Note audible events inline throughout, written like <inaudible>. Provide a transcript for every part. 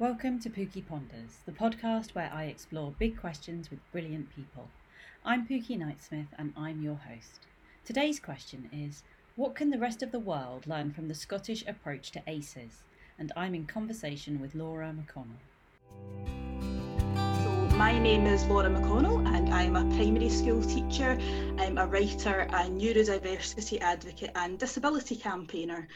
Welcome to Pooky Ponders, the podcast where I explore big questions with brilliant people. I'm Pooky Knightsmith and I'm your host. Today's question is What can the rest of the world learn from the Scottish approach to ACEs? And I'm in conversation with Laura McConnell. My name is Laura McConnell and I'm a primary school teacher, I'm a writer, a neurodiversity advocate, and disability campaigner.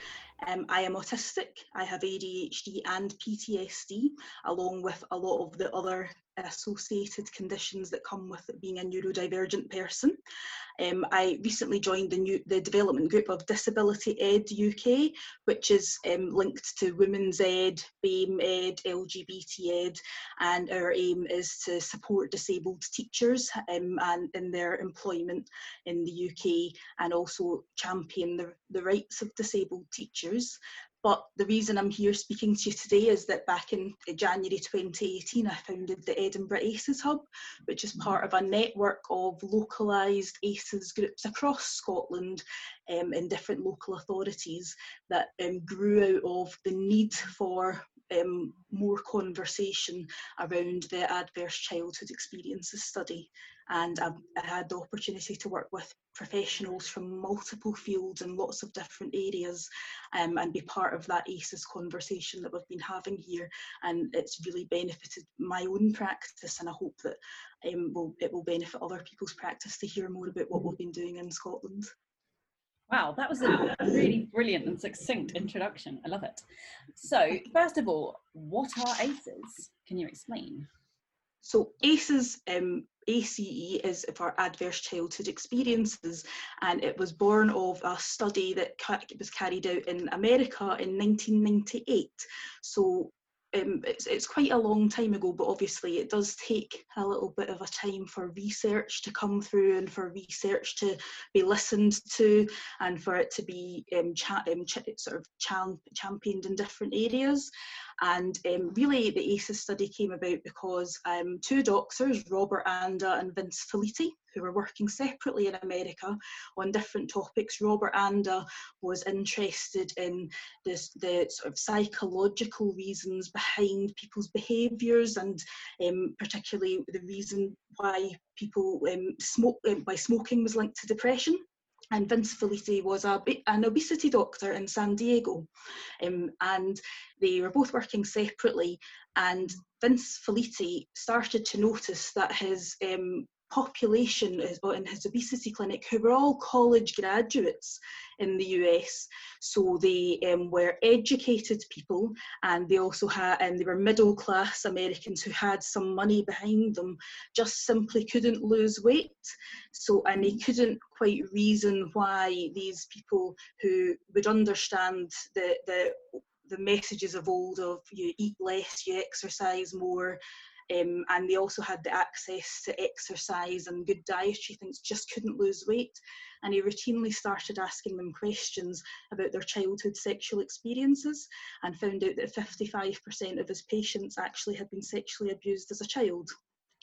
Um, I am autistic, I have ADHD and PTSD, along with a lot of the other associated conditions that come with being a neurodivergent person. Um, I recently joined the, new, the development group of Disability Ed UK, which is um, linked to Women's Ed, BAME Ed, LGBT Ed, and our aim is to support disabled teachers um, and in their employment in the UK and also champion the, the rights of disabled teachers. But the reason I'm here speaking to you today is that back in January 2018, I founded the Edinburgh ACES Hub, which is part of a network of localised ACES groups across Scotland um, in different local authorities that um, grew out of the need for um, more conversation around the adverse childhood experiences study. And I, I had the opportunity to work with professionals from multiple fields and lots of different areas um, and be part of that ACES conversation that we've been having here. And it's really benefited my own practice, and I hope that um, will, it will benefit other people's practice to hear more about what we've been doing in Scotland. Wow, that was a really brilliant and succinct introduction. I love it. So, first of all, what are ACEs? Can you explain? So, ACEs, um, ACE is for Adverse Childhood Experiences, and it was born of a study that was carried out in America in 1998. So, um, it's, it's quite a long time ago, but obviously it does take a little bit of a time for research to come through and for research to be listened to and for it to be um, cha- um, ch- sort of champ- championed in different areas. And um, really, the ACES study came about because um, two doctors, Robert Anda and Vince Felitti, who were working separately in America on different topics. Robert Anda was interested in this, the sort of psychological reasons behind people's behaviours and um, particularly the reason why people um, smoke, um, why smoking was linked to depression and Vince Felitti was a, an obesity doctor in San Diego. Um, and they were both working separately. And Vince Felitti started to notice that his um, population in his obesity clinic who were all college graduates in the US. So they um, were educated people and they also had, and they were middle class Americans who had some money behind them, just simply couldn't lose weight. So, and they couldn't quite reason why these people who would understand the, the the messages of old of you eat less, you exercise more, um, and they also had the access to exercise and good dietary things, just couldn't lose weight. And he routinely started asking them questions about their childhood sexual experiences and found out that 55% of his patients actually had been sexually abused as a child.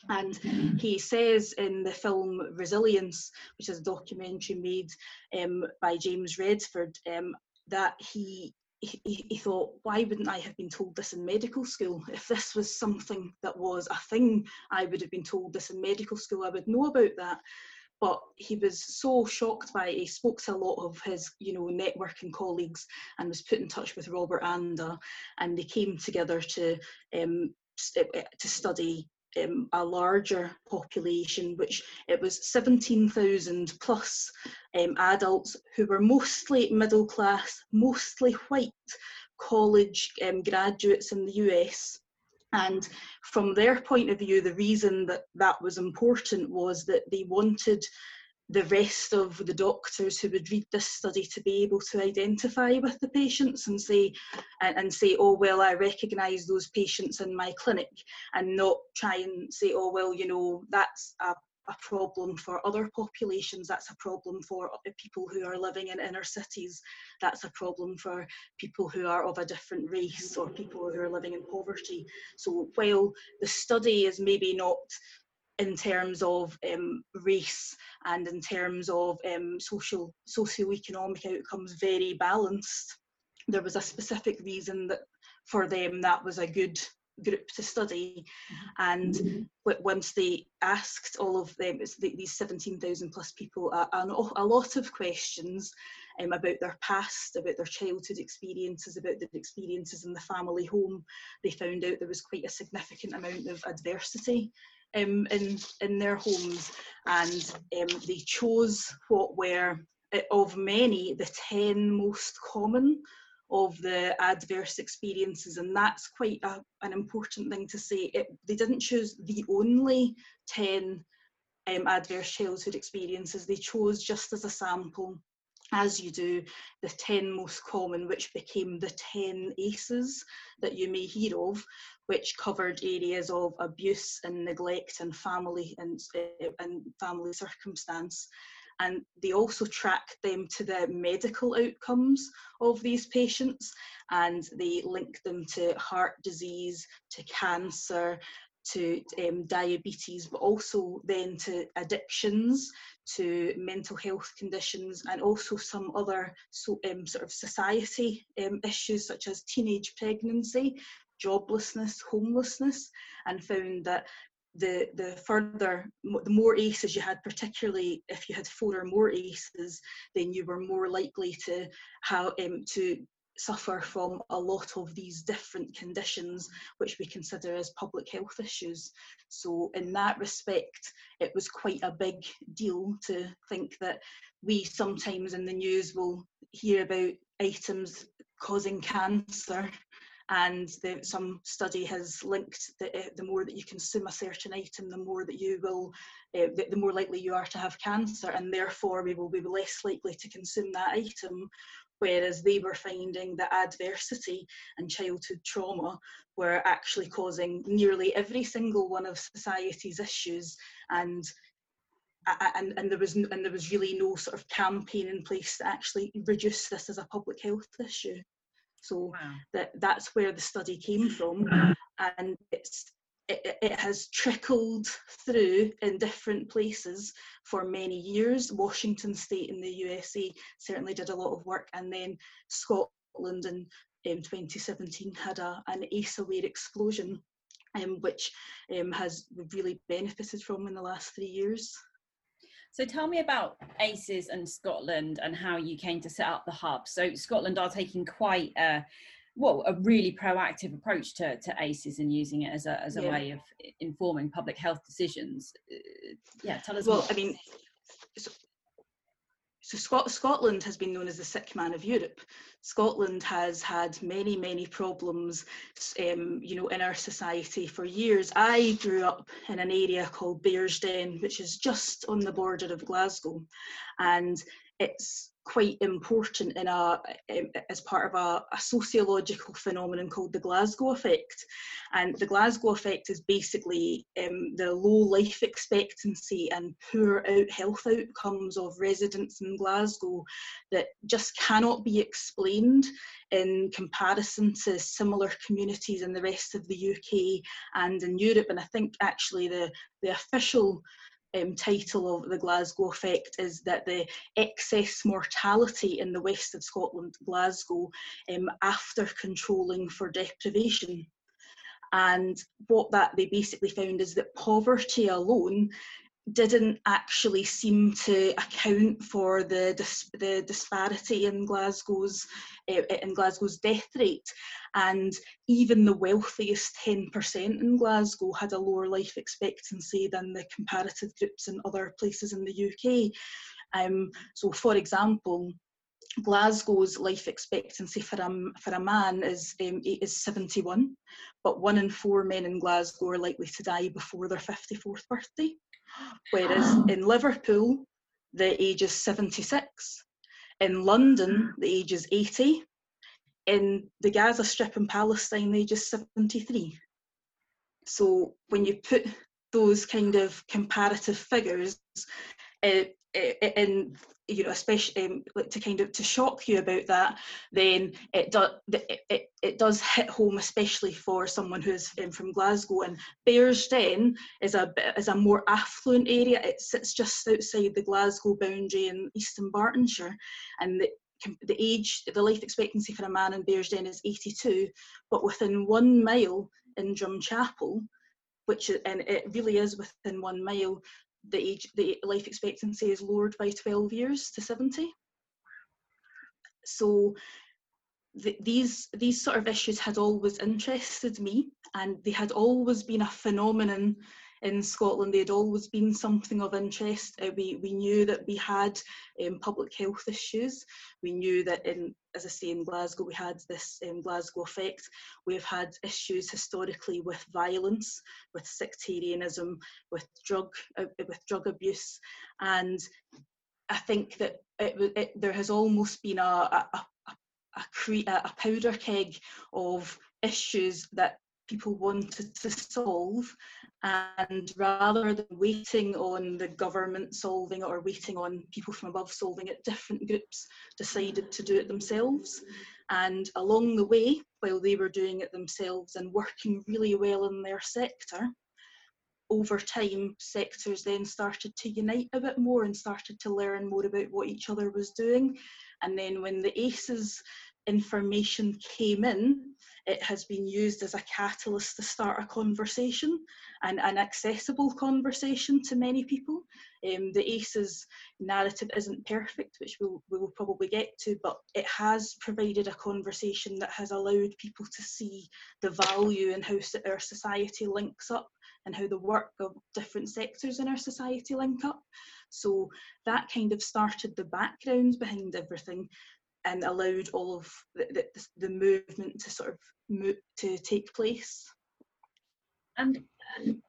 And he says in the film Resilience, which is a documentary made um, by James Redford, um, that he he, he, thought, why wouldn't I have been told this in medical school? If this was something that was a thing, I would have been told this in medical school. I would know about that. But he was so shocked by it. He spoke to a lot of his, you know, networking colleagues and was put in touch with Robert Anda, and they came together to um, to study um, a larger population, which it was 17,000 plus um, adults who were mostly middle class, mostly white college um, graduates in the US. And from their point of view, the reason that that was important was that they wanted the rest of the doctors who would read this study to be able to identify with the patients and say and, and say oh well i recognize those patients in my clinic and not try and say oh well you know that's a a problem for other populations, that's a problem for people who are living in inner cities, that's a problem for people who are of a different race or people who are living in poverty. So while the study is maybe not in terms of um, race and in terms of um, social socio-economic outcomes very balanced. There was a specific reason that for them that was a good group to study. And mm-hmm. once they asked all of them these 17,000 plus people a, a, lot of questions um, about their past about their childhood experiences about their experiences in the family home. They found out there was quite a significant amount of adversity um, in in their homes. And um, they chose what were eh, of many the 10 most common of the adverse experiences, and that's quite a, an important thing to say. It, they didn't choose the only 10 um, adverse childhood experiences, they chose just as a sample, as you do, the 10 most common, which became the 10 ACEs that you may hear of, which covered areas of abuse and neglect and family and, uh, and family circumstance and they also track them to the medical outcomes of these patients and they link them to heart disease, to cancer, to um, diabetes, but also then to addictions, to mental health conditions, and also some other so, um, sort of society um, issues such as teenage pregnancy, joblessness, homelessness, and found that the the further the more aces you had particularly if you had four or more aces then you were more likely to how um, to suffer from a lot of these different conditions which we consider as public health issues. So in that respect it was quite a big deal to think that we sometimes in the news will hear about items causing cancer and the, some study has linked that uh, the more that you consume a certain item, the more that you will, uh, the, the, more likely you are to have cancer, and therefore we will be less likely to consume that item. Whereas they were finding that adversity and childhood trauma were actually causing nearly every single one of society's issues, and and, and there was and there was really no sort of campaign in place to actually reduce this as a public health issue. So wow. that that's where the study came from, and it's it, it, has trickled through in different places for many years. Washington State in the USA certainly did a lot of work, and then Scotland in um, 2017 had a, an ACE-aware explosion, um, which um, has really benefited from in the last three years. So tell me about ACEs and Scotland and how you came to set up the hub. So Scotland are taking quite a well, a really proactive approach to, to ACEs and using it as a, as a yeah. way of informing public health decisions. Uh, yeah, tell us well, more. I mean, so so Scot- Scotland has been known as the sick man of Europe. Scotland has had many, many problems, um, you know, in our society for years. I grew up in an area called Bearsden, which is just on the border of Glasgow, and it's quite important in a as part of a, a, sociological phenomenon called the Glasgow effect. And the Glasgow effect is basically um, the low life expectancy and poor out health outcomes of residents in Glasgow that just cannot be explained in comparison to similar communities in the rest of the UK and in Europe. And I think actually the the official um, title of the Glasgow Effect is that the excess mortality in the west of Scotland, Glasgow, um, after controlling for deprivation. And what that they basically found is that poverty alone didn't actually seem to account for the dis- the disparity in Glasgow's uh, in Glasgow's death rate, and even the wealthiest 10% in Glasgow had a lower life expectancy than the comparative groups in other places in the UK. Um, so, for example, Glasgow's life expectancy for a, for a man is um, is 71, but one in four men in Glasgow are likely to die before their 54th birthday. Whereas in Liverpool, the age is 76. In London, the age is 80. In the Gaza Strip in Palestine, the age is 73. So when you put those kind of comparative figures, in you know especially um, to kind of to shock you about that then it does it, it, it does hit home especially for someone who's um, from Glasgow and Bearsden is a is a more affluent area it sits just outside the Glasgow boundary in eastern Dunbartonshire and the, the age the life expectancy for a man in Bearsden is 82 but within one mile in Drumchapel, which and it really is within one mile. The age, the life expectancy is lowered by 12 years to 70. So the, these these sort of issues had always interested me, and they had always been a phenomenon in Scotland. They had always been something of interest. Uh, we, we knew that we had um, public health issues. We knew that, in, as I say, in Glasgow, we had this um, Glasgow effect. We've had issues historically with violence, with sectarianism, with drug, uh, with drug abuse, and I think that it, it, there has almost been a, a, a a, cre- a powder keg of issues that people wanted to solve and rather than waiting on the government solving it or waiting on people from above solving it different groups decided to do it themselves. And along the way while they were doing it themselves and working really well in their sector over time sectors then started to unite a bit more and started to learn more about what each other was doing. And then when the aces information came in, it has been used as a catalyst to start a conversation and an accessible conversation to many people. Um, the ACEs narrative isn't perfect, which we'll, we will probably get to, but it has provided a conversation that has allowed people to see the value in how our society links up and how the work of different sectors in our society link up. So that kind of started the backgrounds behind everything and allowed all of the, the, the movement to sort of move, to take place. And um,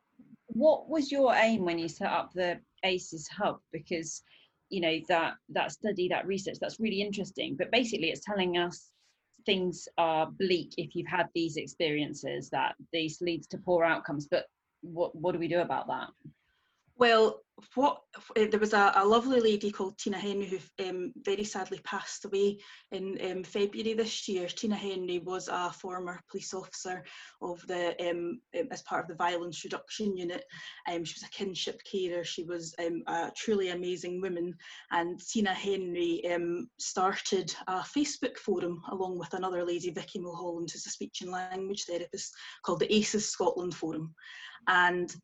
what was your aim when you set up the ACES Hub? Because you know that that study, that research, that's really interesting. But basically, it's telling us things are bleak if you've had these experiences. That this leads to poor outcomes. But what what do we do about that? Well, what uh, there was a, a, lovely lady called Tina Hendry who um, very sadly passed away in um, February this year. Tina Hendry was a former police officer of the um, um as part of the violence reduction unit. Um, she was a kinship carer. She was um, a truly amazing woman. And Tina Hendry started a Facebook forum along with another lady, Vicky Mulholland, who's a speech and language therapist, called the ACES Scotland Forum. And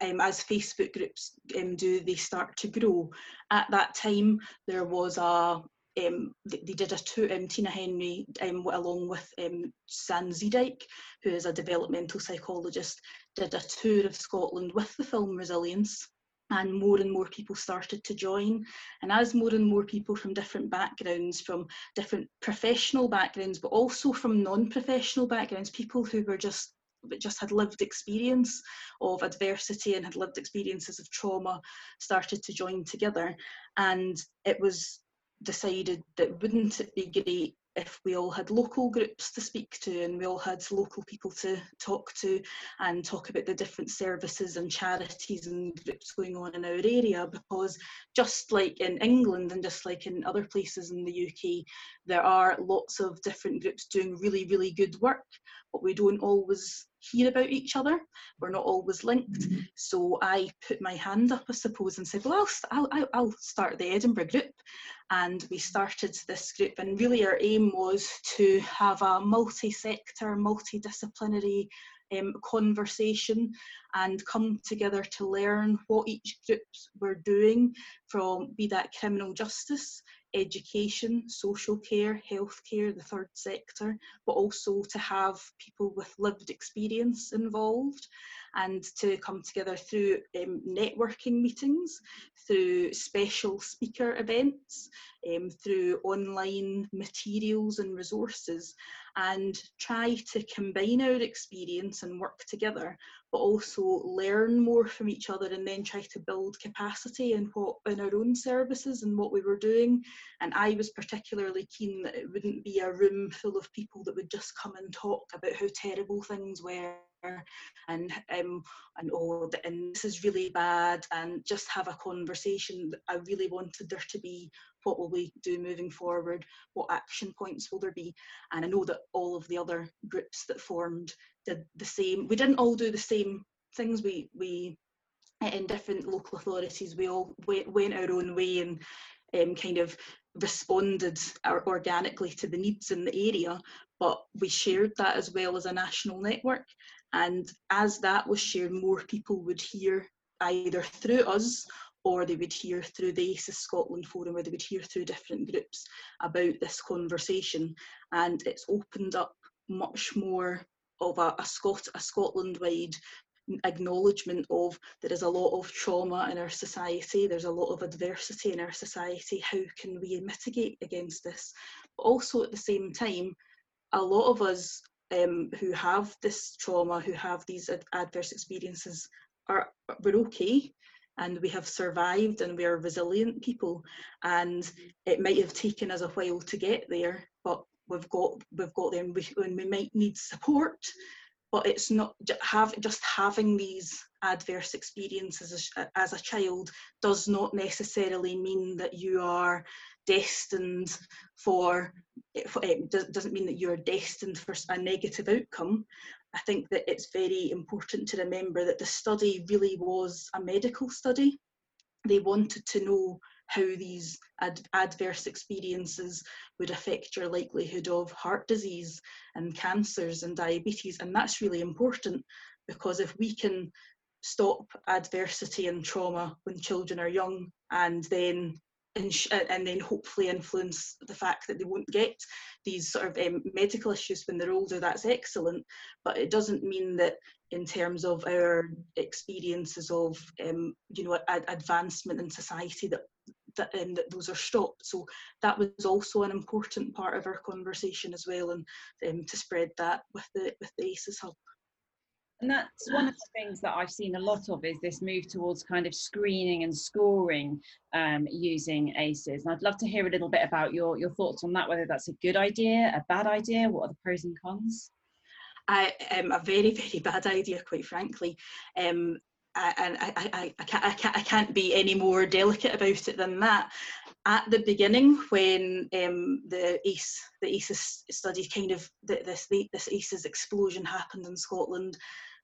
um, as Facebook groups um, do, they start to grow. At that time, there was a um, they, did a tour, um, Tina Hendry, um, along with um, Suzanne Zeedyk, who is a developmental psychologist, did a tour of Scotland with the film Resilience. And more and more people started to join. And as more and more people from different backgrounds, from different professional backgrounds, but also from non professional backgrounds, people who were just but just had lived experience of adversity and had lived experiences of trauma started to join together. And it was decided that wouldn't it be great if we all had local groups to speak to and we all had local people to talk to and talk about the different services and charities and groups going on in our area? Because just like in England and just like in other places in the UK there are lots of different groups doing really really good work but we don't always hear about each other. We're not always linked. Mm-hmm. So I put my hand up, I suppose, and said, well, I'll, I'll, I'll start the Edinburgh group. And we started this group, and really our aim was to have a multi-sector, multidisciplinary um, conversation and come together to learn what each groups were doing from be that criminal justice education, social care, healthcare, the third sector, but also to have people with lived experience involved and to come together through um, networking meetings, through special speaker events, um, through online materials and resources, and try to combine our experience and work together but also learn more from each other and then try to build capacity in what in our own services and what we were doing. And I was particularly keen that it wouldn't be a room full of people that would just come and talk about how terrible things were and um and oh and this is really bad and just have a conversation i really wanted there to be. What will we do moving forward? What action points will there be? And i know that all of the other groups that formed did the same. We didn't all do the same things. We we in different local authorities we all went, went our own way and um, kind of responded organically to the needs in the area but we shared that as well as a national network. And as that was shared, more people would hear either through us or they would hear through the ACES Scotland forum or they would hear through different groups about this conversation. And it's opened up much more of a, a, Scot- a Scotland-wide acknowledgement of there is a lot of trauma in our society, there's a lot of adversity in our society, how can we mitigate against this? But also at the same time, a lot of us um, who have this trauma, who have these ad- adverse experiences, are we're okay and we have survived and we are resilient people. And it might have taken us a while to get there but we've got we've got and we, and we might need support but it's not have just having these adverse experiences as, as, a child does not necessarily mean that you are destined for it doesn't mean that you're destined for a negative outcome i think that it's very important to remember that the study really was a medical study they wanted to know how these ad- adverse experiences would affect your likelihood of heart disease and cancers and diabetes. And that's really important because if we can stop adversity and trauma when children are young and then and then hopefully influence the fact that they won't get these sort of um, medical issues when they're older that's excellent but it doesn't mean that in terms of our experiences of um, you know ad- advancement in society that that, um, that those are stopped. So that was also an important part of our conversation as well, and um, to spread that with the with the ACES Hub. And that's one of the things that I've seen a lot of is this move towards kind of screening and scoring um, using ACEs. And I'd love to hear a little bit about your, your thoughts on that, whether that's a good idea, a bad idea, what are the pros and cons? I, um, a very, very <laughs> bad idea, quite frankly. Um, and I, I, I, can't, I, can't, I can't be any more delicate about it than that. At the beginning, when um, the ACE, the ACES study kind of this this ACES explosion happened in Scotland,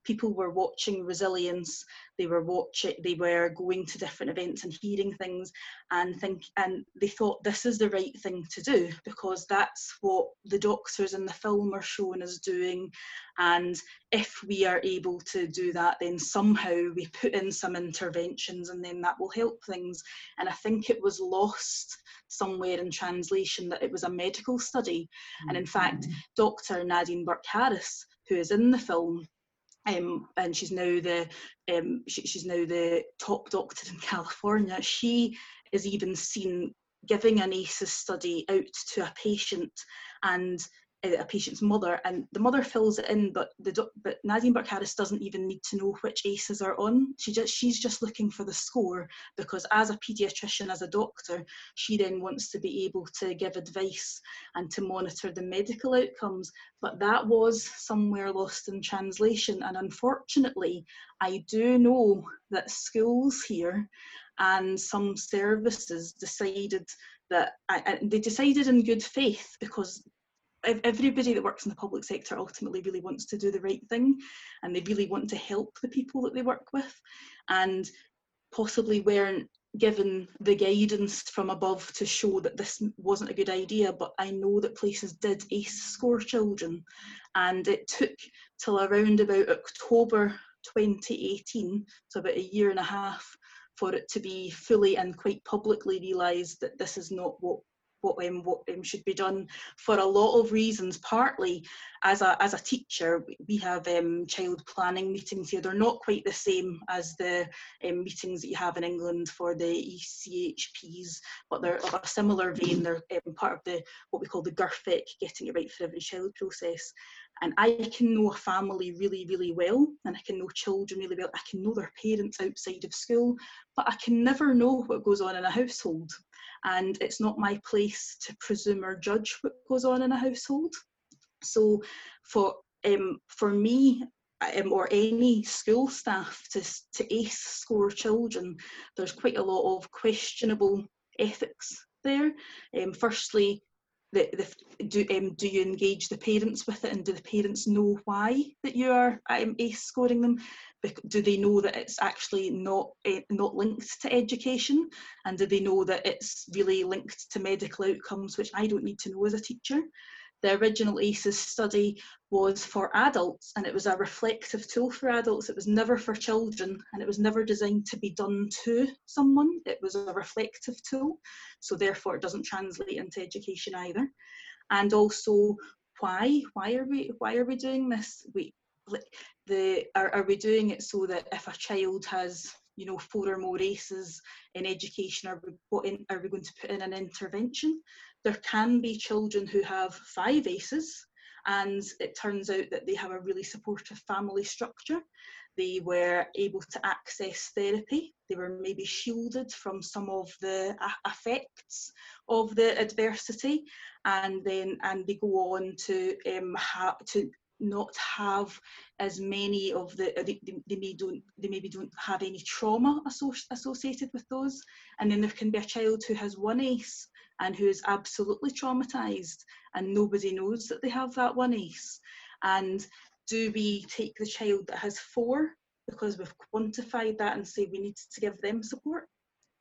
people were watching resilience they were watching they were going to different events and hearing things and think and they thought this is the right thing to do because that's what the doctors in the film are showing us doing. And if we are able to do that then somehow we put in some interventions and then that will help things. And i think it was lost somewhere in translation that it was a medical study. And in fact mm-hmm. dr nadine burke harris who is in the film um, and she's now the um, she, she's now the top doctor in <laughs> California. She is even seen giving an ACEs study out to a patient and a patient's mother, and the mother fills it in, but the but Nadine Burke Harris doesn't even need to know which ACEs are on. She just she's just looking for the score because as a paediatrician, as a doctor, she then wants to be able to give advice and to monitor the medical outcomes. But that was somewhere lost in translation, and unfortunately, I do know that schools here and some services decided that I, they decided in good faith because everybody that works in the public sector ultimately really wants to do the right thing and they really want to help the people that they work with and possibly weren't given the guidance from above to show that this wasn't a good idea but i know that places did ace score children and it took till around about october 2018 so about a year and a half for it to be fully and quite publicly realised that this is not what what um, what um, should be done for a lot of reasons. Partly, as a as a teacher, we have um, child planning meetings here. They're not quite the same as the um, meetings that you have in England for the ECHPs, but they're of a similar vein. They're um, part of the what we call the GIRFEC, Getting It Right for Every Child process. And I can know a family really, really well, and I can know children really well. I can know their parents outside of school, but I can never know what goes on in a household and it's not my place to presume or judge what goes on in a household. So for um, for me um, or any school staff to, to ACE score children, there's quite a lot of questionable ethics there. Um, firstly, the, the, do, um, do you engage the parents with it and do the parents know why that you are um, ACE scoring them? do they know that it's actually not uh, not linked to education and do they know that it's really linked to medical outcomes which i don't need to know as a teacher the original ACEs study was for adults and it was a reflective tool for adults. It was never for children and it was never designed to be done to someone. It was a reflective tool, so therefore it doesn't translate into education either. And also, why? Why are we? Why are we doing this? We the are, are we doing it so that if a child has you know four or more ACEs in education are we, in, are we going to put in an intervention there can be children who have five ACEs and it turns out that they have a really supportive family structure. They were able to access therapy. They were maybe shielded from some of the effects of the adversity, and then and they go on to um, have to not have as many of the they, they, may don't they maybe don't have any trauma associated with those and then there can be a child who has one ace and who is absolutely traumatized and nobody knows that they have that one ace. And do we take the child that has four because we've quantified that and say we need to give them support?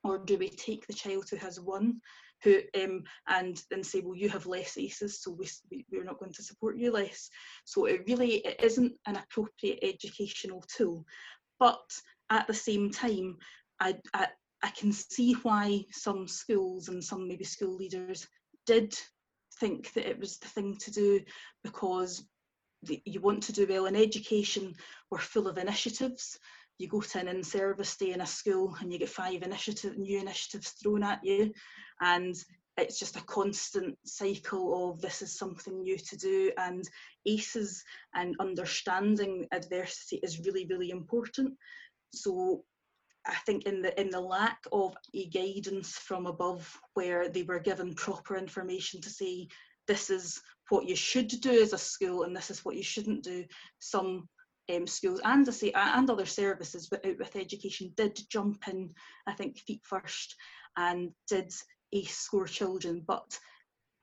Or do we take the child who has one who um, and then say well you have less aces so we, we're not going to support you less. So it really it isn't an appropriate educational tool. But at the same time I, I, I can see why some schools and some maybe school leaders did think that it was the thing to do because you want to do well in education. We're full of initiatives. You go to an in-service day in a school and you get five initiative, new initiatives thrown at you, and it's just a constant cycle of this is something new to do and aces and understanding adversity is really really important so I think in the in the lack of a guidance from above where they were given proper information to say this is what you should do as a school and this is what you shouldn't do some um, schools and I say and other services out with education did jump in I think feet first and did ace score children but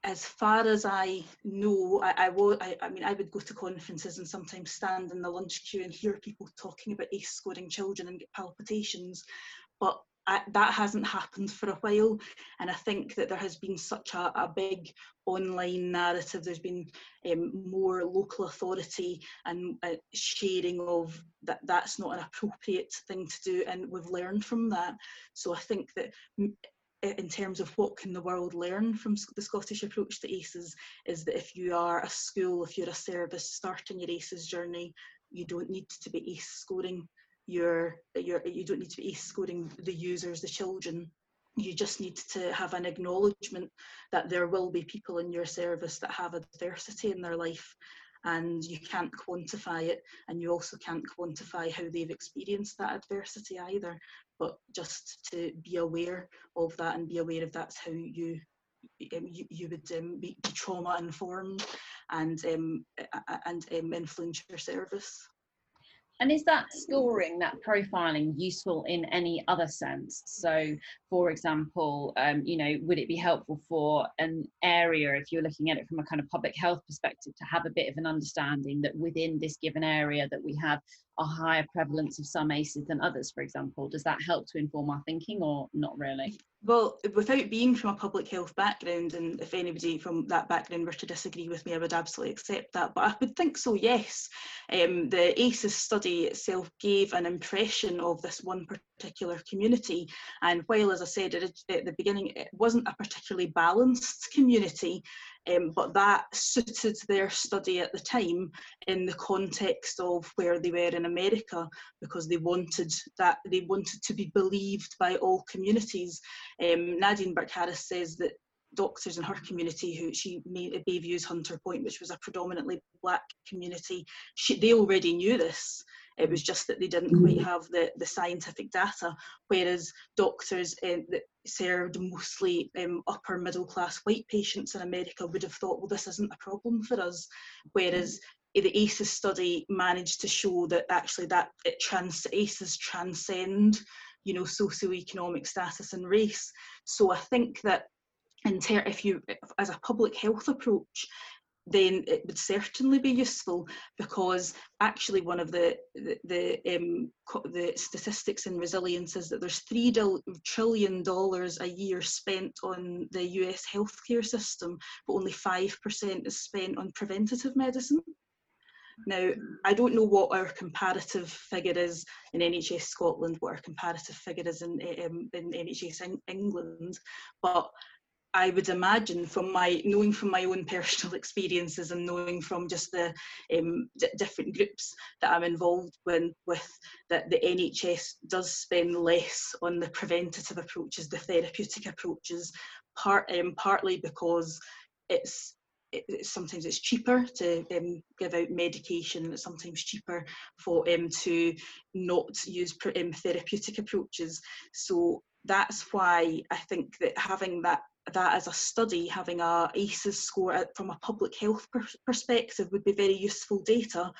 as far as I know, I, I, I, I, mean, I would go to conferences and sometimes stand in the lunch queue and hear people talking about ace scoring children and get palpitations, but I, that hasn't happened for a while. And I think that there has been such a, a big online narrative. There's been um, more local authority and uh, sharing of that. That's not an appropriate thing to do, and we've learned from that. So I think that in terms of what can the world learn from the Scottish approach to ACEs is that if you are a school, if you're a service starting your ACEs journey, you don't need to be ACE scoring your, your you don't need to be ACE scoring the users, the children. You just need to have an acknowledgement that there will be people in your service that have adversity in their life and you can't quantify it and you also can't quantify how they've experienced that adversity either but just to be aware of that and be aware of that's how you um, you, you would um, be, trauma informed and um, and um, influence your service. And is that scoring, that profiling useful in any other sense? So, for example, um, you know, would it be helpful for an area, if you're looking at it from a kind of public health perspective, to have a bit of an understanding that within this given area that we have a higher prevalence of some ACEs than others, for example? Does that help to inform our thinking or not really? Well, without being from a public health background, and if anybody from that background were to disagree with me, I would absolutely accept that. But I would think so, yes. Um, the ACEs study itself gave an impression of this one particular community. And while, as I said at, the beginning, it wasn't a particularly balanced community, um, but that suited their study at the time in the context of where they were in America because they wanted that they wanted to be believed by all communities. Um, Nadine Burke Harris says that doctors in her community who she made at Bayview Hunters Point, which was a predominantly black community, she, they already knew this. It was just that they didn't quite mm. have the, the scientific data, whereas doctors um, that served mostly um, upper middle class white patients in America would have thought, well, this isn't a problem for us. Whereas the ACEs study managed to show that actually that it trans ACEs transcend, you know, socioeconomic status and race. So I think that in ter- if you as a public health approach then it would certainly be useful because actually one of the the the, um, the statistics in resilience is that there's three trillion dollars a year spent on the U.S. healthcare system, but only five percent is spent on preventative medicine. Now, I don't know what our comparative figure is in NHS Scotland, what our comparative figure is in, um, in NHS England, but I would imagine from my knowing from my own personal <laughs> experiences and knowing from just the um, d- different groups that I'm involved with, that the NHS does spend less on the preventative approaches, the therapeutic approaches, part um, partly because it's it, sometimes it's cheaper to um, give out medication. It's sometimes cheaper for um, to not use um, therapeutic approaches. So that's why I think that having that that as a study, having a ACEs score from a public health per- perspective would be very useful data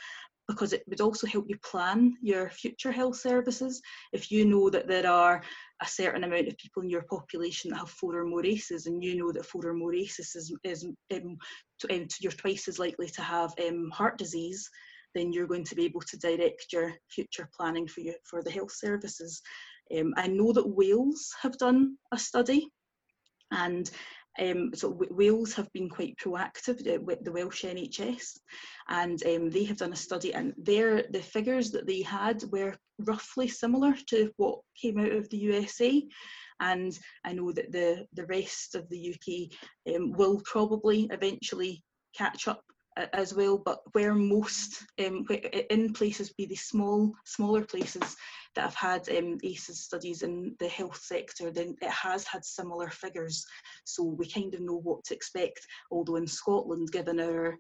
because it would also help you plan your future health services. If you know that there are a certain amount of people in your population that have four or more ACEs, and you know that four or more ACEs is, is um, to, um, you're twice as likely to have um, heart disease, then you're going to be able to direct your future planning for you for the health services. Um, I know that Wales have done a study and um, so Wales have been quite proactive with the Welsh NHS, and um, they have done a study, and their the figures that they had were roughly similar to what came out of the USA. And I know that the the rest of the UK um, will probably eventually catch up as well, but where most um, in places be the small, smaller places that have had um, ACEs studies in the health sector, then it has had similar figures. So we kind of know what to expect. Although in Scotland, given our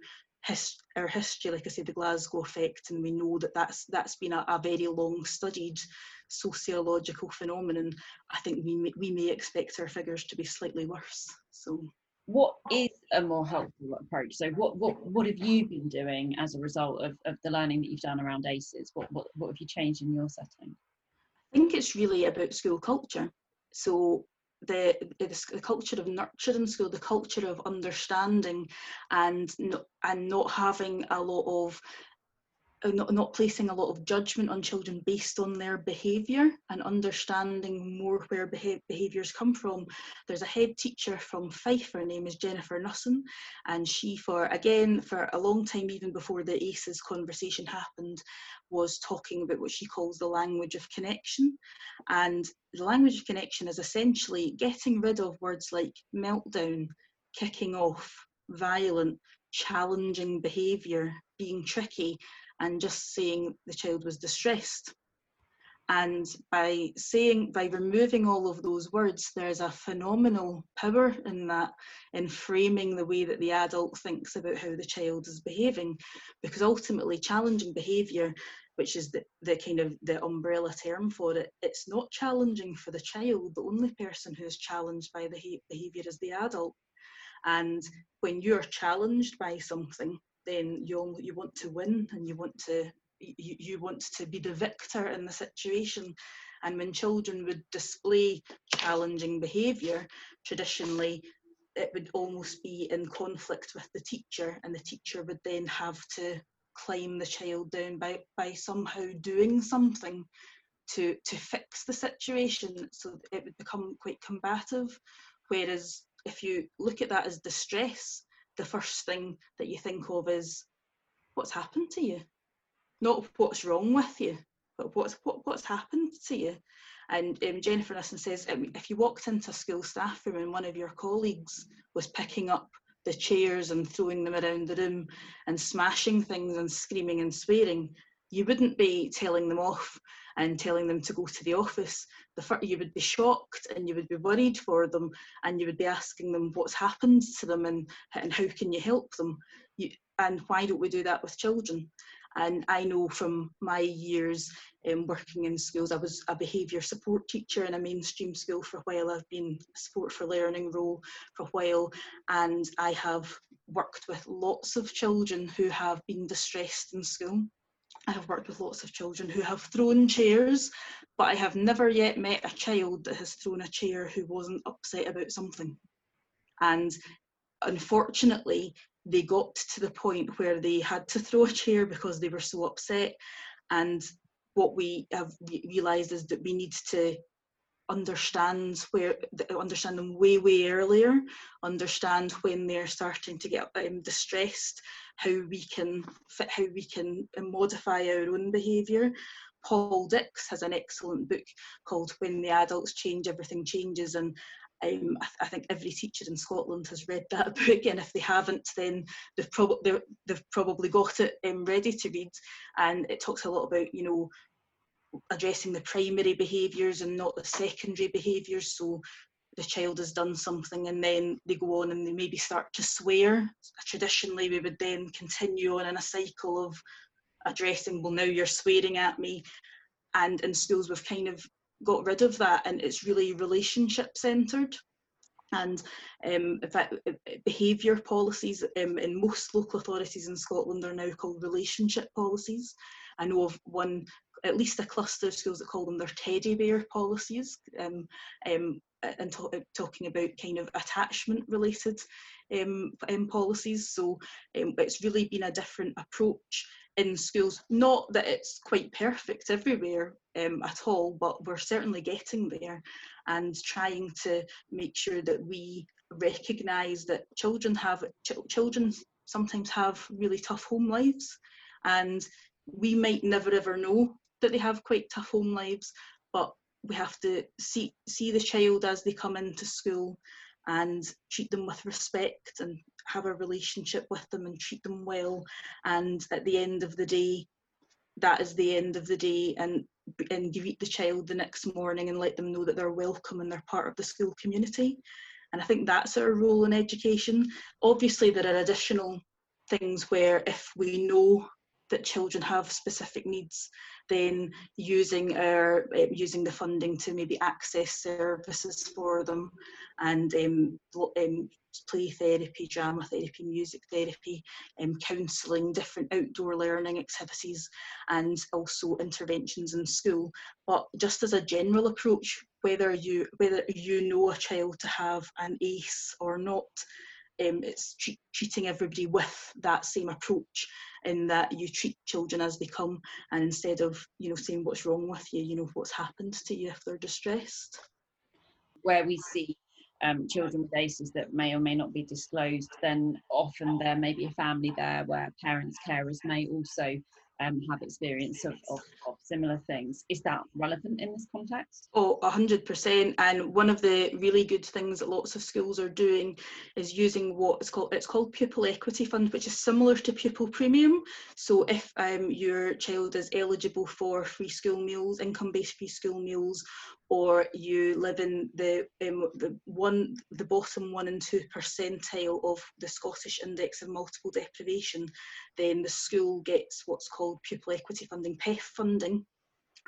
our history, like I said, the Glasgow effect, and we know that that's that's been a, a very long studied sociological phenomenon. I think we may, we may expect our figures to be slightly worse. So what is a more helpful approach? So what what what have you been doing as a result of, of the learning that you've done around ACEs? What, what what have you changed in your setting? I think it's really about school culture. So the, the culture of nurture in school, the culture of understanding, and not, and not having a lot of Uh, not, not placing a lot of judgment on children based on their behaviour and understanding more where beha- behaviours come from. There's a head teacher from Fife, her name is Jennifer Nussin, and she, for again, for a long time, even before the ACEs conversation happened, was talking about what she calls the language of connection. And the language of connection is essentially getting rid of words like meltdown, kicking off, violent, challenging behaviour, being tricky, and just saying the child was distressed. And by saying, by removing all of those words, there's a phenomenal power in that, in framing the way that the adult thinks about how the child is behaving. Because ultimately, challenging behaviour, which is the, the kind of the umbrella term for it, it's not challenging for the child. The only person who is challenged by the behaviour is the adult. And when you're challenged by something, then you you want to win and you want to you, you want to be the victor in the situation. And when children would display challenging behaviour traditionally it would almost be in conflict with the teacher and the teacher would then have to climb the child down by by somehow doing something to to fix the situation so it would become quite combative. Whereas if you look at that as distress the first thing that you think of is what's happened to you, not what's wrong with you, but what's what, what's happened to you. And um, Jennifer Nissen says um, if you walked into a school staff room and one of your colleagues was picking up the chairs and throwing them around the room and smashing things and screaming and swearing, you wouldn't be telling them off and telling them to go to the office. The you would be shocked and you would be worried for them and you would be asking them what's happened to them and, and how can you help them. You, and why don't we do that with children? And I know from my years um, working in schools, I was a behaviour support teacher in a mainstream school for a while. I've been a support for learning role for a while, and I have worked with lots of children who have been distressed in school. I have worked with lots of children who have thrown chairs, but I have never yet met a child that has thrown a chair who wasn't upset about something. And unfortunately, they got to the point where they had to throw a chair because they were so upset. And what we have realised is that we need to understand where understand them way way earlier understand when they're starting to get um, distressed how we can fit how we can modify our own behaviour paul dix has an excellent book called when the adults change everything changes and um, I, th- I, think every teacher in Scotland has read that <laughs> book, and if they haven't, then they've, prob- they've probably got it um, ready to read. And it talks a lot about, you know, addressing the primary behaviours and not the secondary behaviours. So the child has done something and then they go on and they maybe start to swear. Traditionally, we would then continue on in a cycle of addressing, well, now you're swearing at me. And in schools, we've kind of got rid of that and it's really relationship centred. And um, in fact, behaviour policies um, in most local authorities in Scotland are now called relationship policies. I know of one at least a cluster of schools that call them their teddy bear policies um, um, and to- talking about kind of attachment related um, um, policies. So um, it's really been a different approach in schools. Not that it's quite perfect everywhere um, at all, but we're certainly getting there and trying to make sure that we recognise that children have ch- children sometimes have really tough home lives and we might never ever know that they have quite tough home lives, but we have to see see the child as they come into school and treat them with respect and have a relationship with them and treat them well. And at the end of the day that is the end of the day and and greet the child the next morning and let them know that they're welcome and they're part of the school community. And i think that's our role in education. Obviously there are additional things where if we know that children have specific needs, then using our uh, using the funding to maybe access services for them, and um, um, play therapy, drama therapy, music therapy, um, counselling, different outdoor learning activities, and also interventions in school. But just as a general approach, whether you whether you know a child to have an ACE or not, um, it's treating everybody with that same approach in that you treat children as they come and instead of you know saying what's wrong with you you know what's happened to you if they're distressed. Where we see um, children with ACEs that may or may not be disclosed, then often there may be a family there where parents, carers may also um, have experience of, of, of, similar things. Is that relevant in this context? Oh, 100%. And one of the really good things that lots of schools are doing is using what is called, it's called Pupil Equity Fund, which is similar to Pupil Premium. So if um, your child is eligible for free school meals, income-based free school meals, or you live in the um, the one the bottom one and two percentile of the Scottish Index of Multiple Deprivation, then the school gets what's called pupil equity funding, PEF funding.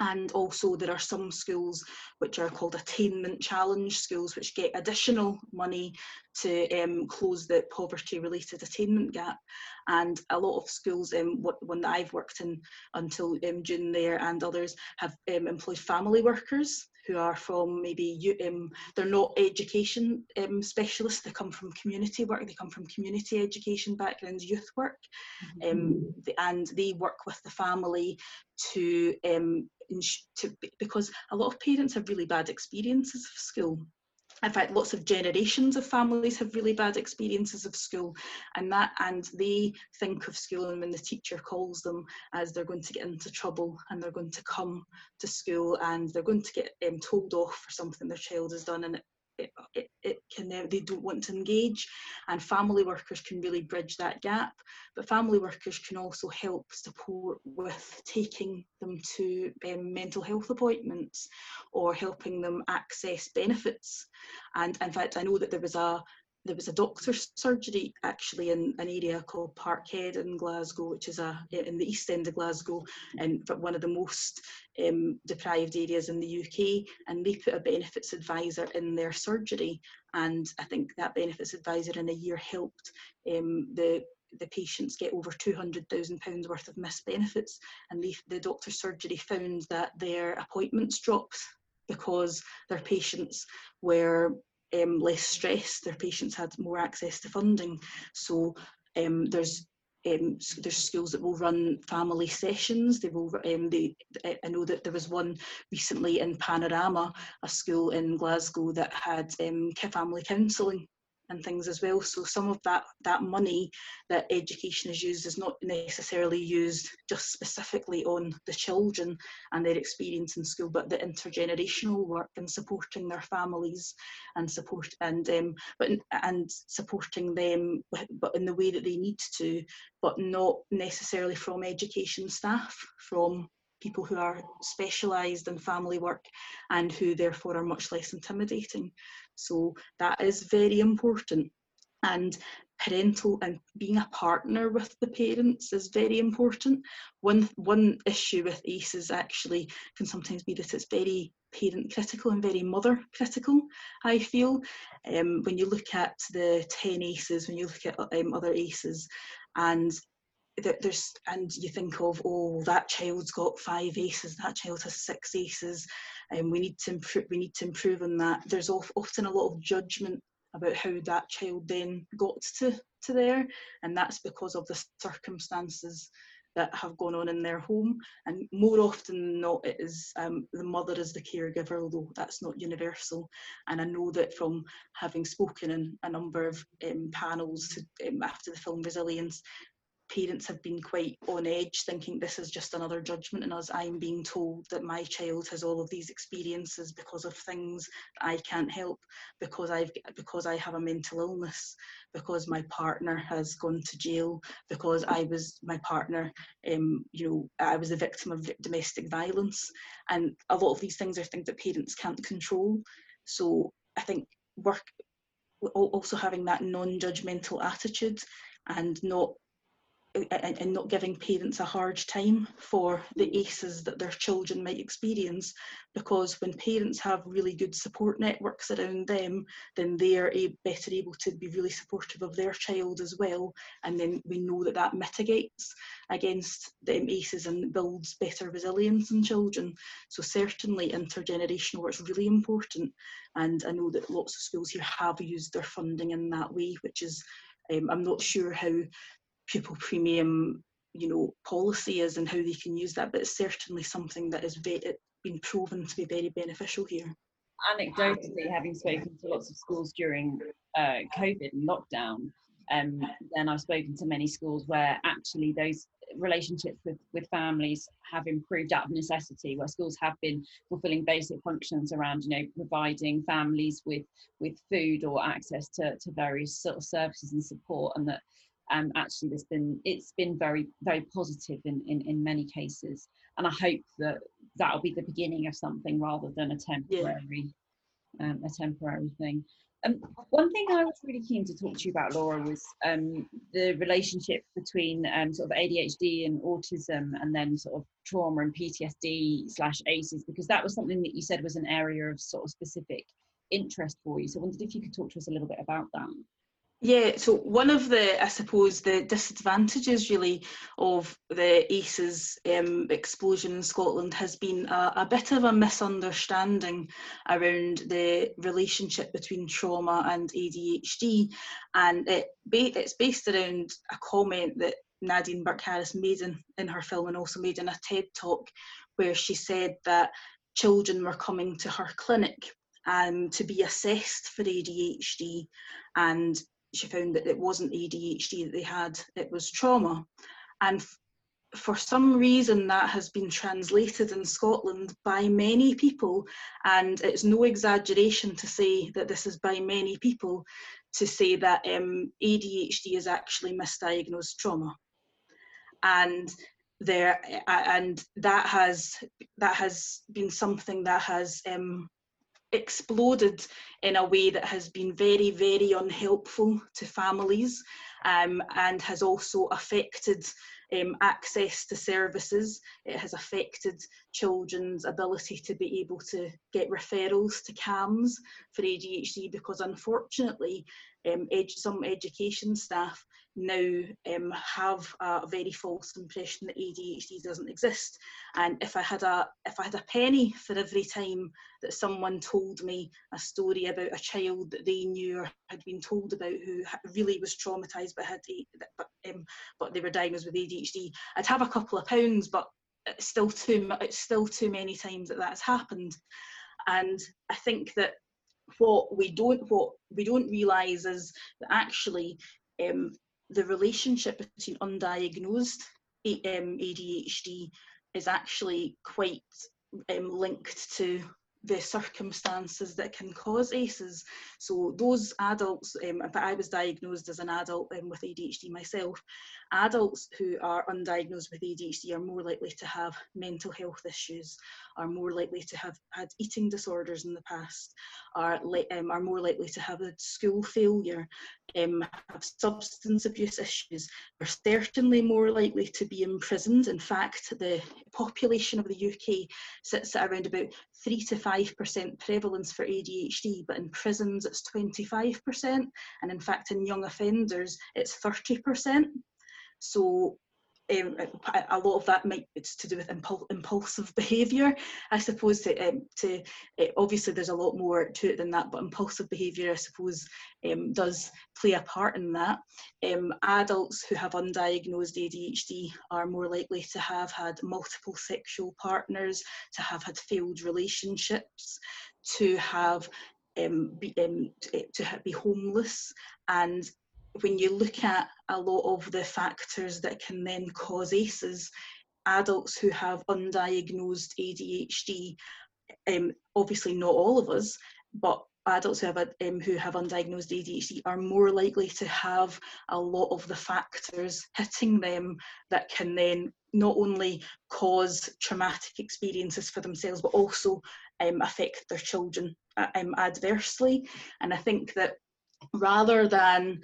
And also there are some schools which are called attainment challenge schools which get additional money to um, close the poverty related attainment gap and a lot of schools um, what one that I've worked in until um, June there and others have um, employed family workers who are from maybe um, they're not education um, specialists they come from community work they come from community education backgrounds youth work mm-hmm. um, and they work with the family to, um, to because a lot of parents have really bad experiences of school in fact lots of generations of families have really bad experiences of school and that and they think of school and when the teacher calls them as they're going to get into trouble and they're going to come to school and they're going to get um, told off for something their child has done and it it, it, it can uh, they don't want to engage. And family workers can really bridge that gap. But family workers can also help support with taking them to um, mental health appointments or helping them access benefits. And in fact i know that there was a there was a doctor's surgery actually in an area called Parkhead in Glasgow, which is a in the east end of Glasgow, and one of the most um, deprived areas in the UK. And they put a benefits advisor in their surgery, and I think that benefits advisor in a year helped um, the the patients get over £200,000 worth of missed benefits and the, the doctor's surgery found that their appointments dropped because their patients were um, less stress. Their patients had more access to funding. So um, there's um, there's schools that will run family sessions. They will. Um, they, I know that there was one recently in Panorama, a school in Glasgow that had um, family counselling and things as well. So some of that that money that education is used is not necessarily used just specifically on the children and their experience in school, but the intergenerational work and supporting their families and support and um, but and supporting them, but in the way that they need to, but not necessarily from education staff, from people who are specialised in family work and who therefore are much less intimidating. So that is very important. And parental and being a partner with the parents is very important. One one issue with ACEs actually can sometimes be that it's very parent critical and very mother critical. I feel um, when you look at the ten ACEs, when you look at um, other ACEs, and there's and you think of oh that child's got five aces that child has six aces and we need to improve we need to improve on that. There's often a lot of judgment about how that child then got to to there and that's because of the circumstances that have gone on in their home. And more often than not it is um, the mother is the caregiver although that's not universal. And i know that from having spoken in a number of um, panels to, um, after the film resilience parents have been quite on edge thinking this is just another judgment in us. I'm being told that my child has all of these experiences because of things i can't help because i've because i have a mental illness because my partner has gone to jail because i was my partner um, you know i was a victim of domestic violence. And a lot of these things are things that parents can't control. So i think work also having that non-judgmental attitude and not and, and not giving parents a hard time for the ACEs that their children might experience because when parents have really good support networks around them then they are a, better able to be really supportive of their child as well and then we know that that mitigates against the ACEs and builds better resilience in children. So certainly intergenerational work is really important and I know that lots of schools here have used their funding in that way which is um, I'm not sure how pupil premium you know policy is and how they can use that but it's certainly something that has been proven to be very beneficial here. Anecdotally having spoken to lots of schools during uh, covid and lockdown um, then i've spoken to many schools where actually those relationships with with families have improved out of necessity where schools have been fulfilling basic functions around you know providing families with with food or access to, to various sort of services and support and that um, actually there's been it's been very very positive in, in in many cases and i hope that that'll be the beginning of something rather than a temporary yeah. um, a temporary thing um, one thing I was really keen to talk to you about, Laura, was um, the relationship between um, sort of ADHD and autism, and then sort of trauma and PTSD slash ACEs, because that was something that you said was an area of sort of specific interest for you. So I wondered if you could talk to us a little bit about that. Yeah, so one of the, I suppose, the disadvantages really of the ACEs um, explosion in Scotland has been a, a, bit of a misunderstanding around the relationship between trauma and ADHD, and it, it's based around a comment that Nadine Burke Harris made in, in her film and also made in a TED talk, where she said that children were coming to her clinic um, to be assessed for ADHD and she found that it wasn't ADHD that they had, it was trauma. And f- for some reason, that has been translated in Scotland by many people, and it's no exaggeration to say that this is by many people to say that um, ADHD is actually misdiagnosed trauma. And there and that has that has been something that has um, exploded in a way that has been very, very unhelpful to families um, and has also affected um, access to services. It has affected children's ability to be able to get referrals to CAMHS for ADHD because unfortunately um, ed- some education staff now um, have a very false impression that ADHD doesn't exist. And if I had a if I had a penny for every time that someone told me a story about a child that they knew or had been told about who really was traumatized but had but, um, but they were diagnosed with ADHD, I'd have a couple of pounds, but it's still too it's still too many times that that's happened. And I think that what we don't what we don't realize is that actually um, the relationship between undiagnosed um, ADHD is actually quite um, linked to the circumstances that can cause ACEs. So those adults, um, but I was diagnosed as an adult um, with ADHD myself, adults who are undiagnosed with ADHD are more likely to have mental health issues, are more likely to have had eating disorders in the past, are, um, are more likely to have a school failure, um, have substance abuse issues, are certainly more likely to be imprisoned. In fact, the population of the UK sits at around about 3 to 5% prevalence for ADHD, but in prisons it's 25%, and in fact in young offenders it's 30%. So um, a lot of that might it's to do with impul- impulsive behaviour, I suppose. To, um, to uh, obviously there's a lot more to it than that, but impulsive behaviour, I suppose, um, does play a part in that. Um, adults who have undiagnosed ADHD are more likely to have had multiple sexual partners, to have had failed relationships, to have um, be, um, to, to be homeless and when you look at a lot of the factors that can then cause ACEs, adults who have undiagnosed ADHD, um, obviously not all of us, but adults who have, um, who have undiagnosed ADHD are more likely to have a lot of the factors hitting them that can then not only cause traumatic experiences for themselves but also um, affect their children uh, um, adversely. And I think that rather than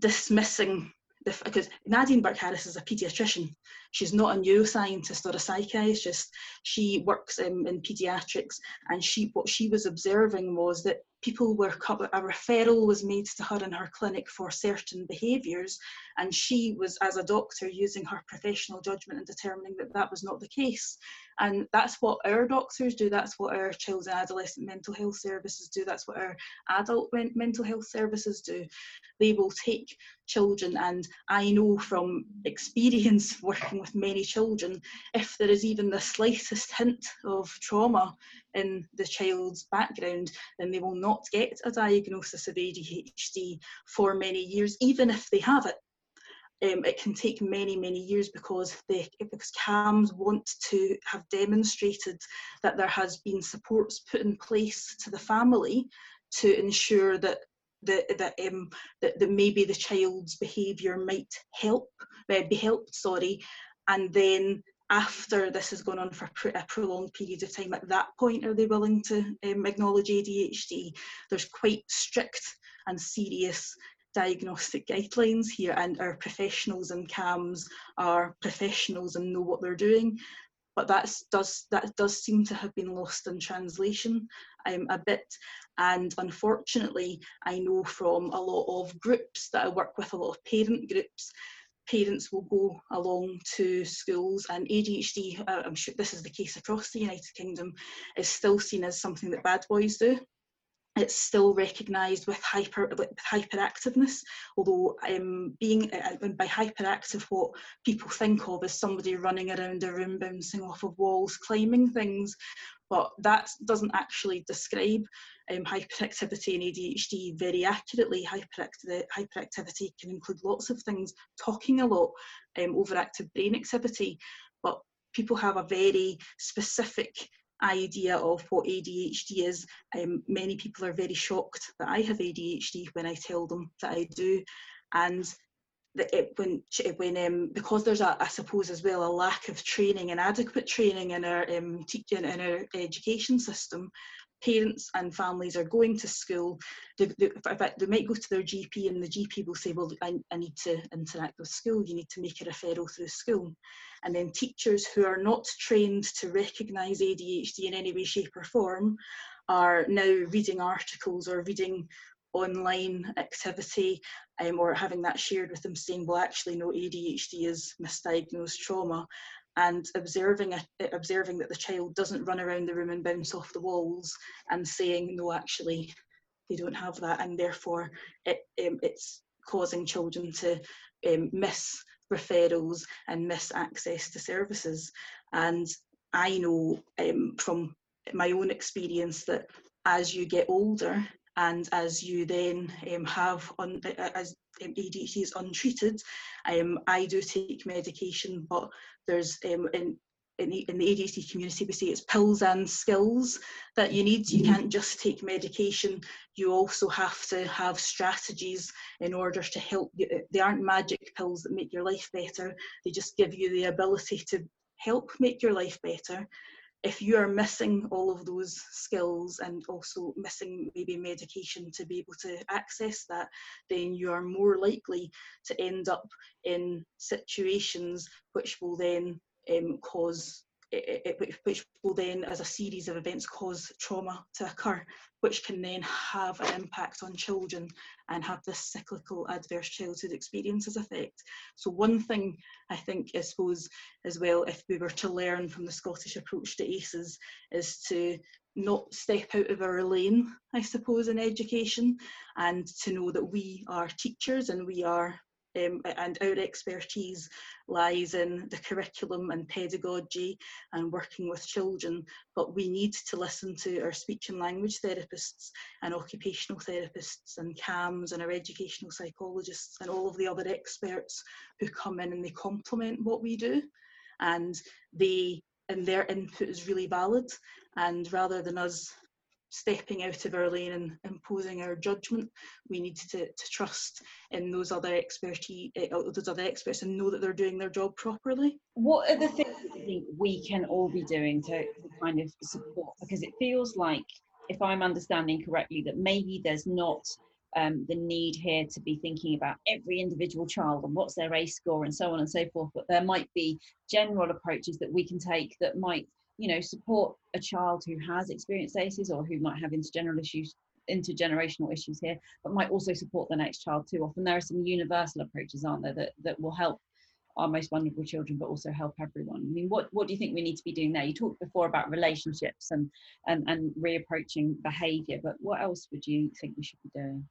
dismissing the because Nadine Burke Harris is a paediatrician. She's not a neuroscientist or a psychiatrist. She works um, in, in paediatrics, and she what she was observing was that people were a referral was made to her in her clinic for certain behaviours and she was as a doctor using her professional judgment and determining that that was not the case and that's what our doctors do that's what our child and adolescent mental health services do that's what our adult mental health services do they will take children and i know from experience <laughs> working with many children if there is even the slightest hint of trauma in the child's background, then they will not get a diagnosis of ADHD for many years, even if they have it. Um, it can take many, many years because they because CAMHS want to have demonstrated that there has been supports put in place to the family to ensure that that that um that, that maybe the child's behaviour might help uh, be helped sorry and then after this has gone on for a prolonged period of time, at that point are they willing to um, acknowledge ADHD? There's quite strict and serious diagnostic guidelines here and our professionals and CAMHS are professionals and know what they're doing but that's does that does seem to have been lost in translation um, a bit and unfortunately I know from a lot of groups that I work with a lot of parent groups parents will go along to schools and ADHD, uh, I'm sure this is the case across the United Kingdom, is still seen as something that bad boys do. It's still recognised with hyper with hyperactiveness, although um, being uh, by hyperactive, what people think of is somebody running around a room, bouncing off of walls, climbing things but that doesn't actually describe um, hyperactivity and ADHD very accurately. Hyperactivity, hyperactivity can include lots of things, talking a lot, um, overactive brain activity, but people have a very specific idea of what ADHD is. Um, many people are very shocked that I have ADHD when I tell them that I do. And it, when when um, because there's a I suppose as well a lack of training and adequate training in our um, teaching in our education system, parents and families are going to school, they, they, they, might go to their GP and the GP will say, well, I, I need to interact with school, you need to make a referral through school. And then teachers who are not trained to recognise ADHD in any way, shape or form are now reading articles or reading online activity um, or having that shared with them saying, well, actually, no, ADHD is misdiagnosed trauma and observing a, observing that the child doesn't run around the room and bounce off the walls and saying no actually they don't have that and therefore it, um, it's causing children to um, miss referrals and miss access to services. And I know um, from my own experience that as you get older and as you then um, have on as ADHD is untreated, um, I do take medication, but there's um, in in the, in the ADHD community, we say it's pills and skills that you need. You can't just take medication. You also have to have strategies in order to help you. They aren't magic pills that make your life better. They just give you the ability to help make your life better if you are missing all of those skills and also missing maybe medication to be able to access that, then you are more likely to end up in situations which will then um, cause it, which will then, as a series of events, cause trauma to occur, which can then have an impact on children and have this cyclical adverse childhood experiences effect. So one thing I think, I suppose, as well, if we were to learn from the Scottish approach to ACEs, is to not step out of our lane, I suppose, in education, and to know that we are teachers and we are um, and our expertise lies in the curriculum and pedagogy and working with children, but we need to listen to our speech and language therapists and occupational therapists and CAMHS and our educational psychologists and all of the other experts who come in and they complement what we do. And they and their input is really valid. And rather than us stepping out of our lane and imposing our judgment. We need to, to trust in those other expertise, uh, those other experts, and know that they're doing their job properly. What are the things you think we can all be doing to, to kind of support? Because it feels like, if I'm understanding correctly, that maybe there's not um, the need here to be thinking about every individual child and what's their ACE score and so on and so forth. But there might be general approaches that we can take that might you know support a child who has experienced ACEs or who might have issues intergenerational issues here but might also support the next child too. Often there are some universal approaches aren't there that, that will help our most vulnerable children but also help everyone. I mean what, what do you think we need to be doing there? You talked before about relationships and and, and reapproaching behavior but what else would you think we should be doing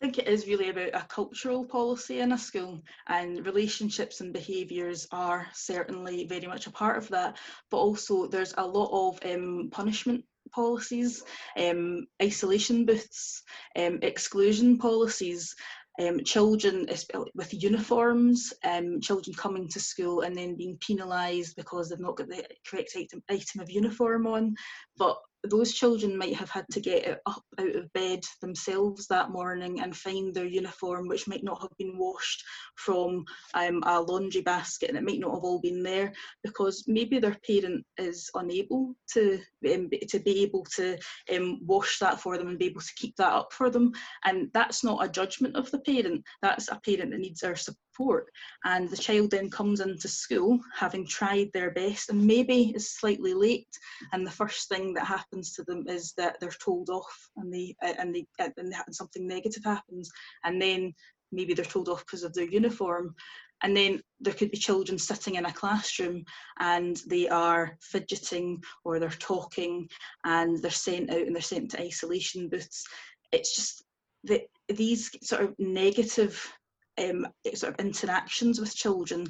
I think it is really about a cultural policy in a school, and relationships and behaviours are certainly very much a part of that. But also, there's a lot of um, punishment policies, um, isolation booths, um, exclusion policies. Um, children with uniforms, um, children coming to school and then being penalised because they've not got the correct item, item of uniform on, but those children might have had to get up out of bed themselves that morning and find their uniform, which might not have been washed from um, a laundry basket, and it might not have all been there because maybe their parent is unable to um, to be able to um, wash that for them and be able to keep that up for them. And that's not a judgment of the parent. That's a parent that needs our support support. And the child then comes into school having tried their best and maybe is slightly late. And the first thing that happens to them is that they're told off and they and they and something negative happens. And then maybe they're told off because of their uniform. And then there could be children sitting in a classroom and they are fidgeting or they're talking and they're sent out and they're sent to isolation booths. It's just that these sort of negative um, sort of interactions with children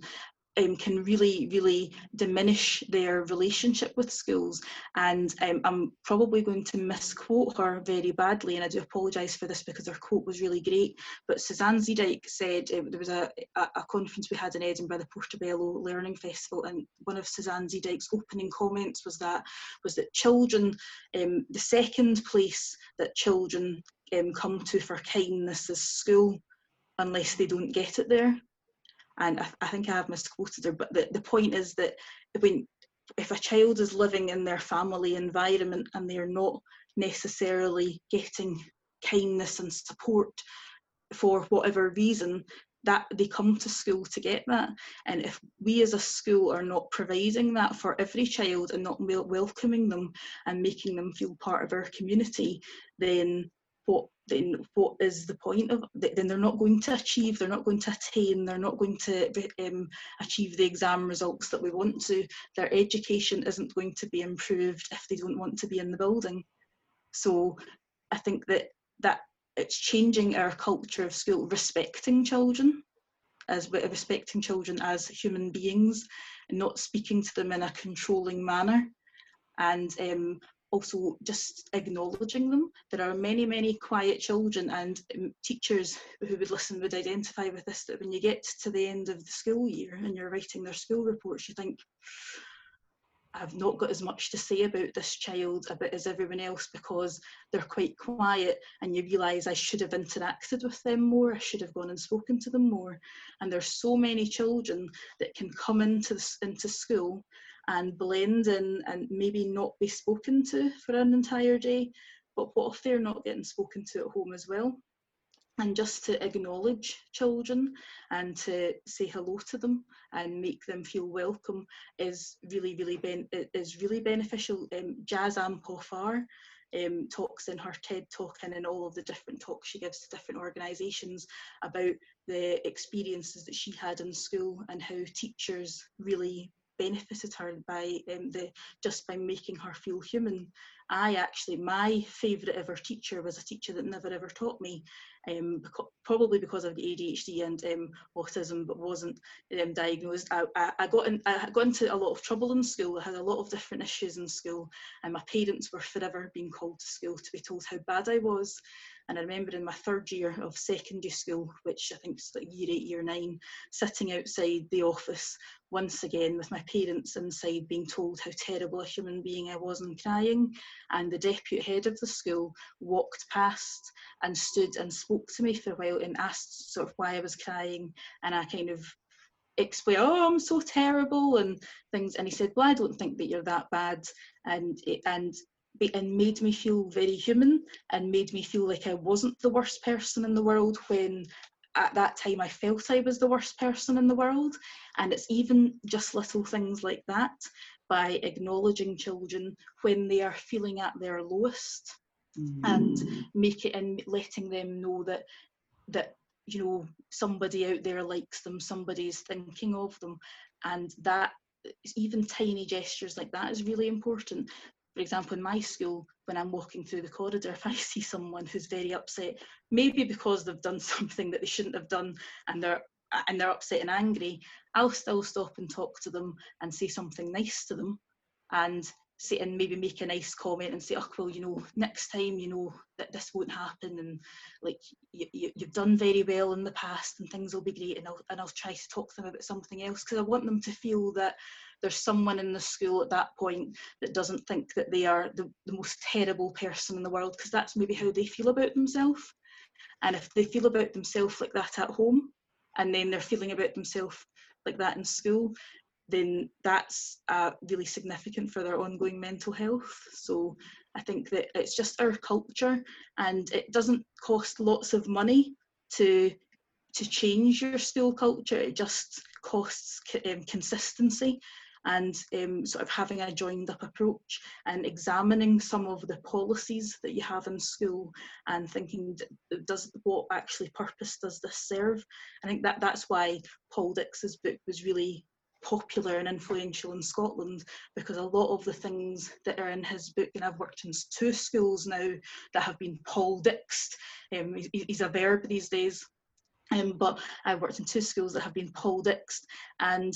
um, can really, really diminish their relationship with schools. And um, I'm probably going to misquote her very badly, and I do apologise for this because her quote was really great. But Suzanne Zeedyk said uh, there was a, a, conference we had in Edinburgh, the Portobello Learning Festival, and one of Suzanne Zeedyk's opening comments was that was that children, um, the second place that children um, come to for kindness is school unless they don't get it there. And I, I think I have misquoted her, but the, the point is that when if a child is living in their family environment and they're not necessarily getting kindness and support for whatever reason that they come to school to get that and if we as a school are not providing that for every child and not welcoming them and making them feel part of our community then what then what is the point of then they're not going to achieve they're not going to attain they're not going to um, achieve the exam results that we want to. Their education isn't going to be improved if they don't want to be in the building. So i think that that it's changing our culture of school respecting children as respecting children as human beings and not speaking to them in a controlling manner. And um, also just acknowledging them. There are many, many quiet children and um, teachers who would listen would identify with this that when you get to the end of the school year and you're writing their school reports, you think, I've not got as much to say about this child a bit as everyone else because they're quite quiet and you realise I should have interacted with them more, I should have gone and spoken to them more. And there's so many children that can come into into school and blend in and maybe not be spoken to for an entire day. But what if they're not getting spoken to at home as well? And just to acknowledge children and to say hello to them and make them feel welcome is really, really ben- is really beneficial. Um, Jaz Ampaw-Farr um, talks in her TED talk and in all of the different talks she gives to different organisations about the experiences that she had in school and how teachers really benefited her by um, the just by making her feel human. I actually, my favourite ever teacher was a teacher that never ever taught me, um, probably because of ADHD and um, autism, but wasn't um, diagnosed. I, I, I, got in, I got into a lot of trouble in school. I had a lot of different issues in school, and my parents were forever being called to school to be told how bad I was. And I remember in my third year of secondary school, which I think is like year eight, year nine, sitting outside the office once again with my parents inside being told how terrible a human being I was and crying. And the deputy head of the school walked past and stood and spoke to me for a while and asked sort of why I was crying. And I kind of explain, oh, I'm so terrible and things. And he said, well, I don't think that you're that bad. And and and made me feel very human and made me feel like I wasn't the worst person in the world when at that time I felt I was the worst person in the world. And it's even just little things like that by acknowledging children when they are feeling at their lowest mm. and make it and letting them know that that you know somebody out there likes them somebody's thinking of them and that even tiny gestures like that is really important for example, in my school, when I'm walking through the corridor, <laughs> if I see someone who's very upset, maybe because they've done <laughs> something that they shouldn't have done and they're and they're upset and angry, I'll still stop and talk to them and say something nice to them and say and maybe make a nice comment and say, oh well, you know, next time, you know, that this won't happen and like you, you, you've done very well in the past and things will be great and I'll and I'll try to talk to them about something else. Because I want them to feel that there's someone in the school at that point that doesn't think that they are the, the most terrible person in the world because that's maybe how they feel about themselves. And if they feel about themselves like that at home, and then they're feeling about themselves like that in school, then that's uh, really significant for their ongoing mental health. So I think that it's just our culture, and it doesn't cost lots of money to to change your school culture. It just costs um, consistency and um, sort of having a joined up approach and examining some of the policies that you have in school and thinking does what actually purpose does this serve? I think that that's why paul dix's book was really popular and influential in Scotland because a lot of the things that are in his book, and I've worked in two schools now that have been Paul Dixed, um, he's a verb these days, um, but I've worked in two schools that have been Paul Dixed, and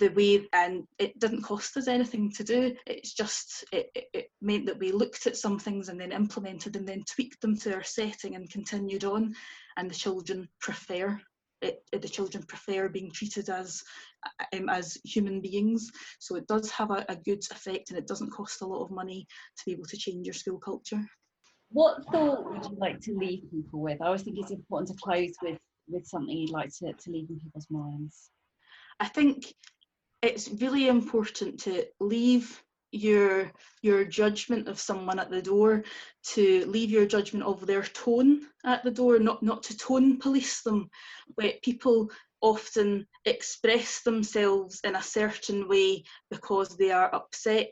the way and it didn't cost us anything to do. It's just it, it, it, meant that we looked at some things and then implemented and then tweaked them to our setting and continued on. And the children prefer it, the children prefer being treated as um, as human beings. So it does have a, a good effect and it doesn't cost a lot of money to be able to change your school culture. What thought would you like to leave people with? I always think it's important to close with with something you'd like to, to leave in people's minds. I think it's really important to leave your your judgment of someone at the door to leave your judgment of their tone at the door not not to tone police them where people often express themselves in a certain way because they are upset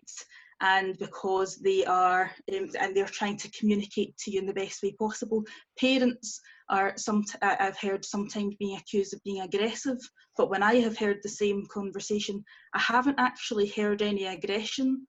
and because they are um, and they're trying to communicate to you in the best way possible. Parents are some i've heard sometimes being accused of being aggressive but when i have heard the same conversation i haven't actually heard any aggression.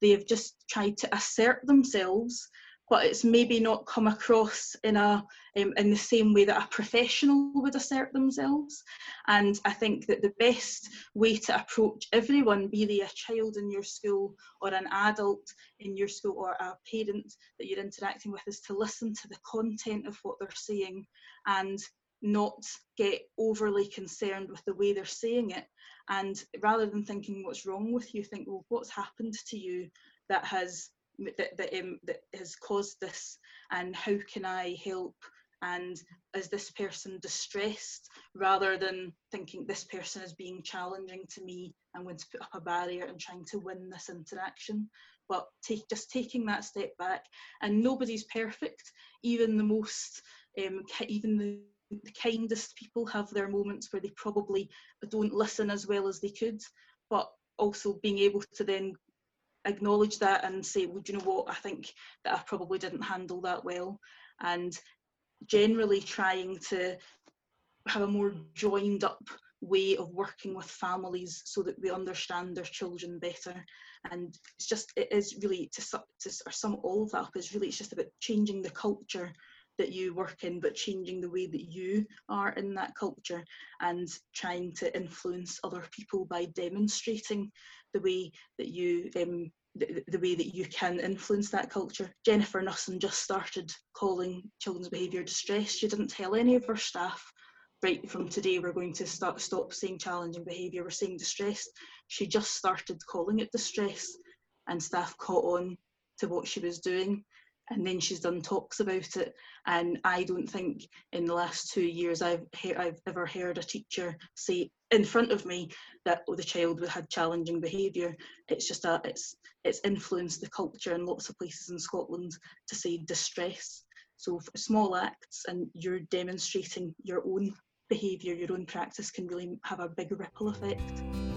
They have just tried to assert themselves but it's maybe not come across in a um, in the same way that a professional would assert themselves. And i think that the best way to approach everyone be they a child in your school or an adult in your school or a parent that you're interacting with is to listen to the content of what they're saying. And not get overly concerned with the way they're saying it. And rather than thinking what's wrong with you? think well what's happened to you that has that, that, um, that has caused this? And how can I help? And is this person distressed? rather than thinking this person is being challenging to me. I'm going to put up a barrier and trying to win this interaction. But take just taking that step back. And nobody's perfect. Even the most um, even the, the kindest people have their moments where they probably don't listen as well as they could but also being able to then acknowledge that and say, well, do you know what, I think that I probably didn't handle that well. And generally trying to have a more joined up way of working with families so that we understand their children better and it's just it is really to, to sum all of that up is really it's just about changing the culture that you work in but changing the way that you are in that culture and trying to influence other people by demonstrating the way that you um, the, the, way that you can influence that culture. Jennifer Nussen just started calling children's behaviour distress. She didn't tell any of her staff, right from today we're going to start stop saying challenging behaviour, we're saying distress. She just started calling it distress and staff caught on to what she was doing and then she's done talks about it. And I don't think in the last two years I've he- I've ever heard a teacher say in front of me that oh, the child had challenging behaviour. It's just a it's it's influenced the culture in lots of places in Scotland to say distress. So small acts and you're demonstrating your own behaviour, your own practice can really have a big ripple effect.